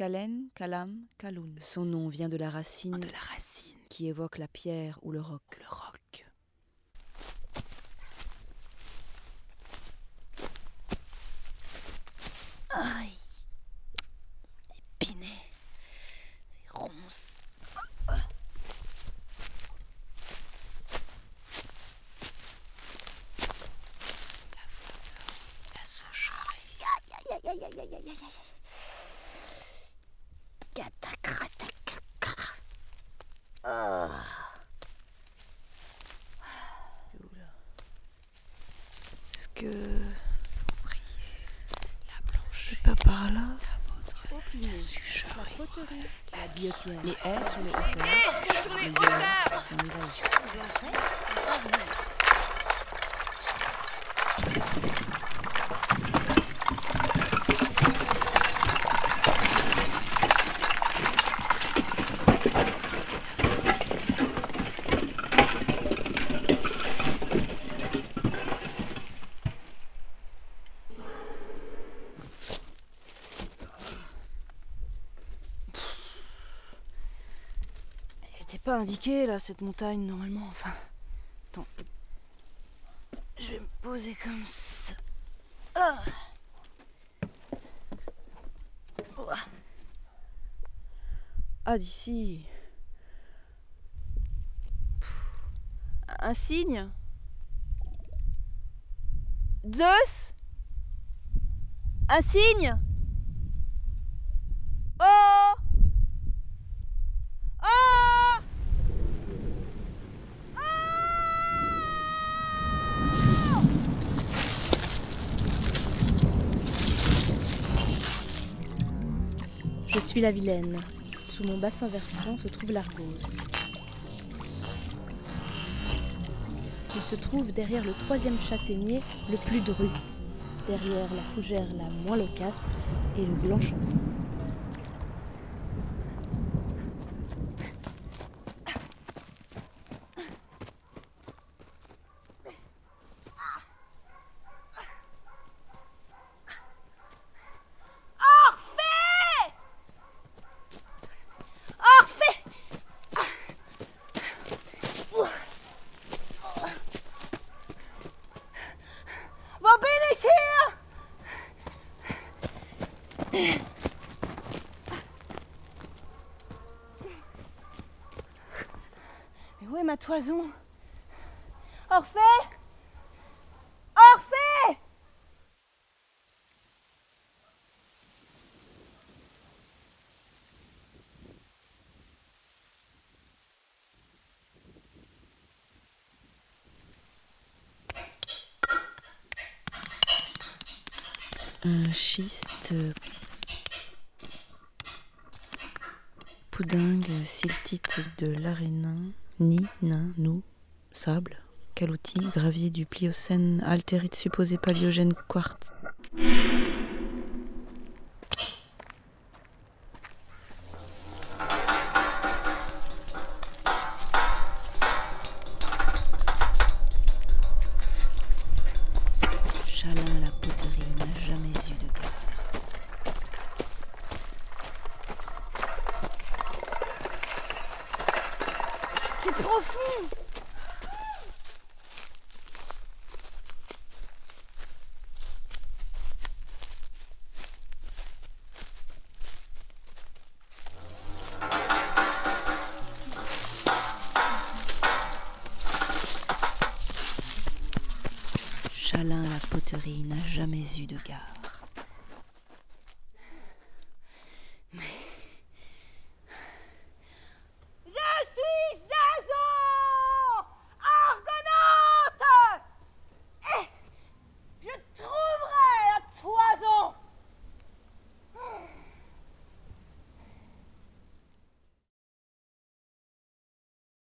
Kalen, Kalam, Kaloun. Son nom vient de la racine. De la racine. Qui évoque la pierre ou le roc. Le roc. Aïe. Épiné. C'est ronce. La, la ah. Est-ce que La blanche. pas par là La sucherie. La les vallées. Elle était pas indiquée là, cette montagne, normalement. Enfin. Attends. Je vais me poser comme ça. Ah. Ah, d'ici. Un signe? Zeus? Un signe? Je suis la Vilaine. Sous mon bassin versant se trouve l'Argose. Il se trouve derrière le troisième châtaignier le plus dru, derrière la fougère la moins loquace et le blanc. Orphée Mon bénéfice Mais où est ma toison Orphée Orphée Un schiste. Poudingue, siltite de l'arénin, ni, nain, nous, sable, caloutis, gravier du Pliocène, altérite supposé paléogène, quartz. Chalin la poterie n'a jamais eu de gare. C'est profond Chalin la poterie n'a jamais eu de gare.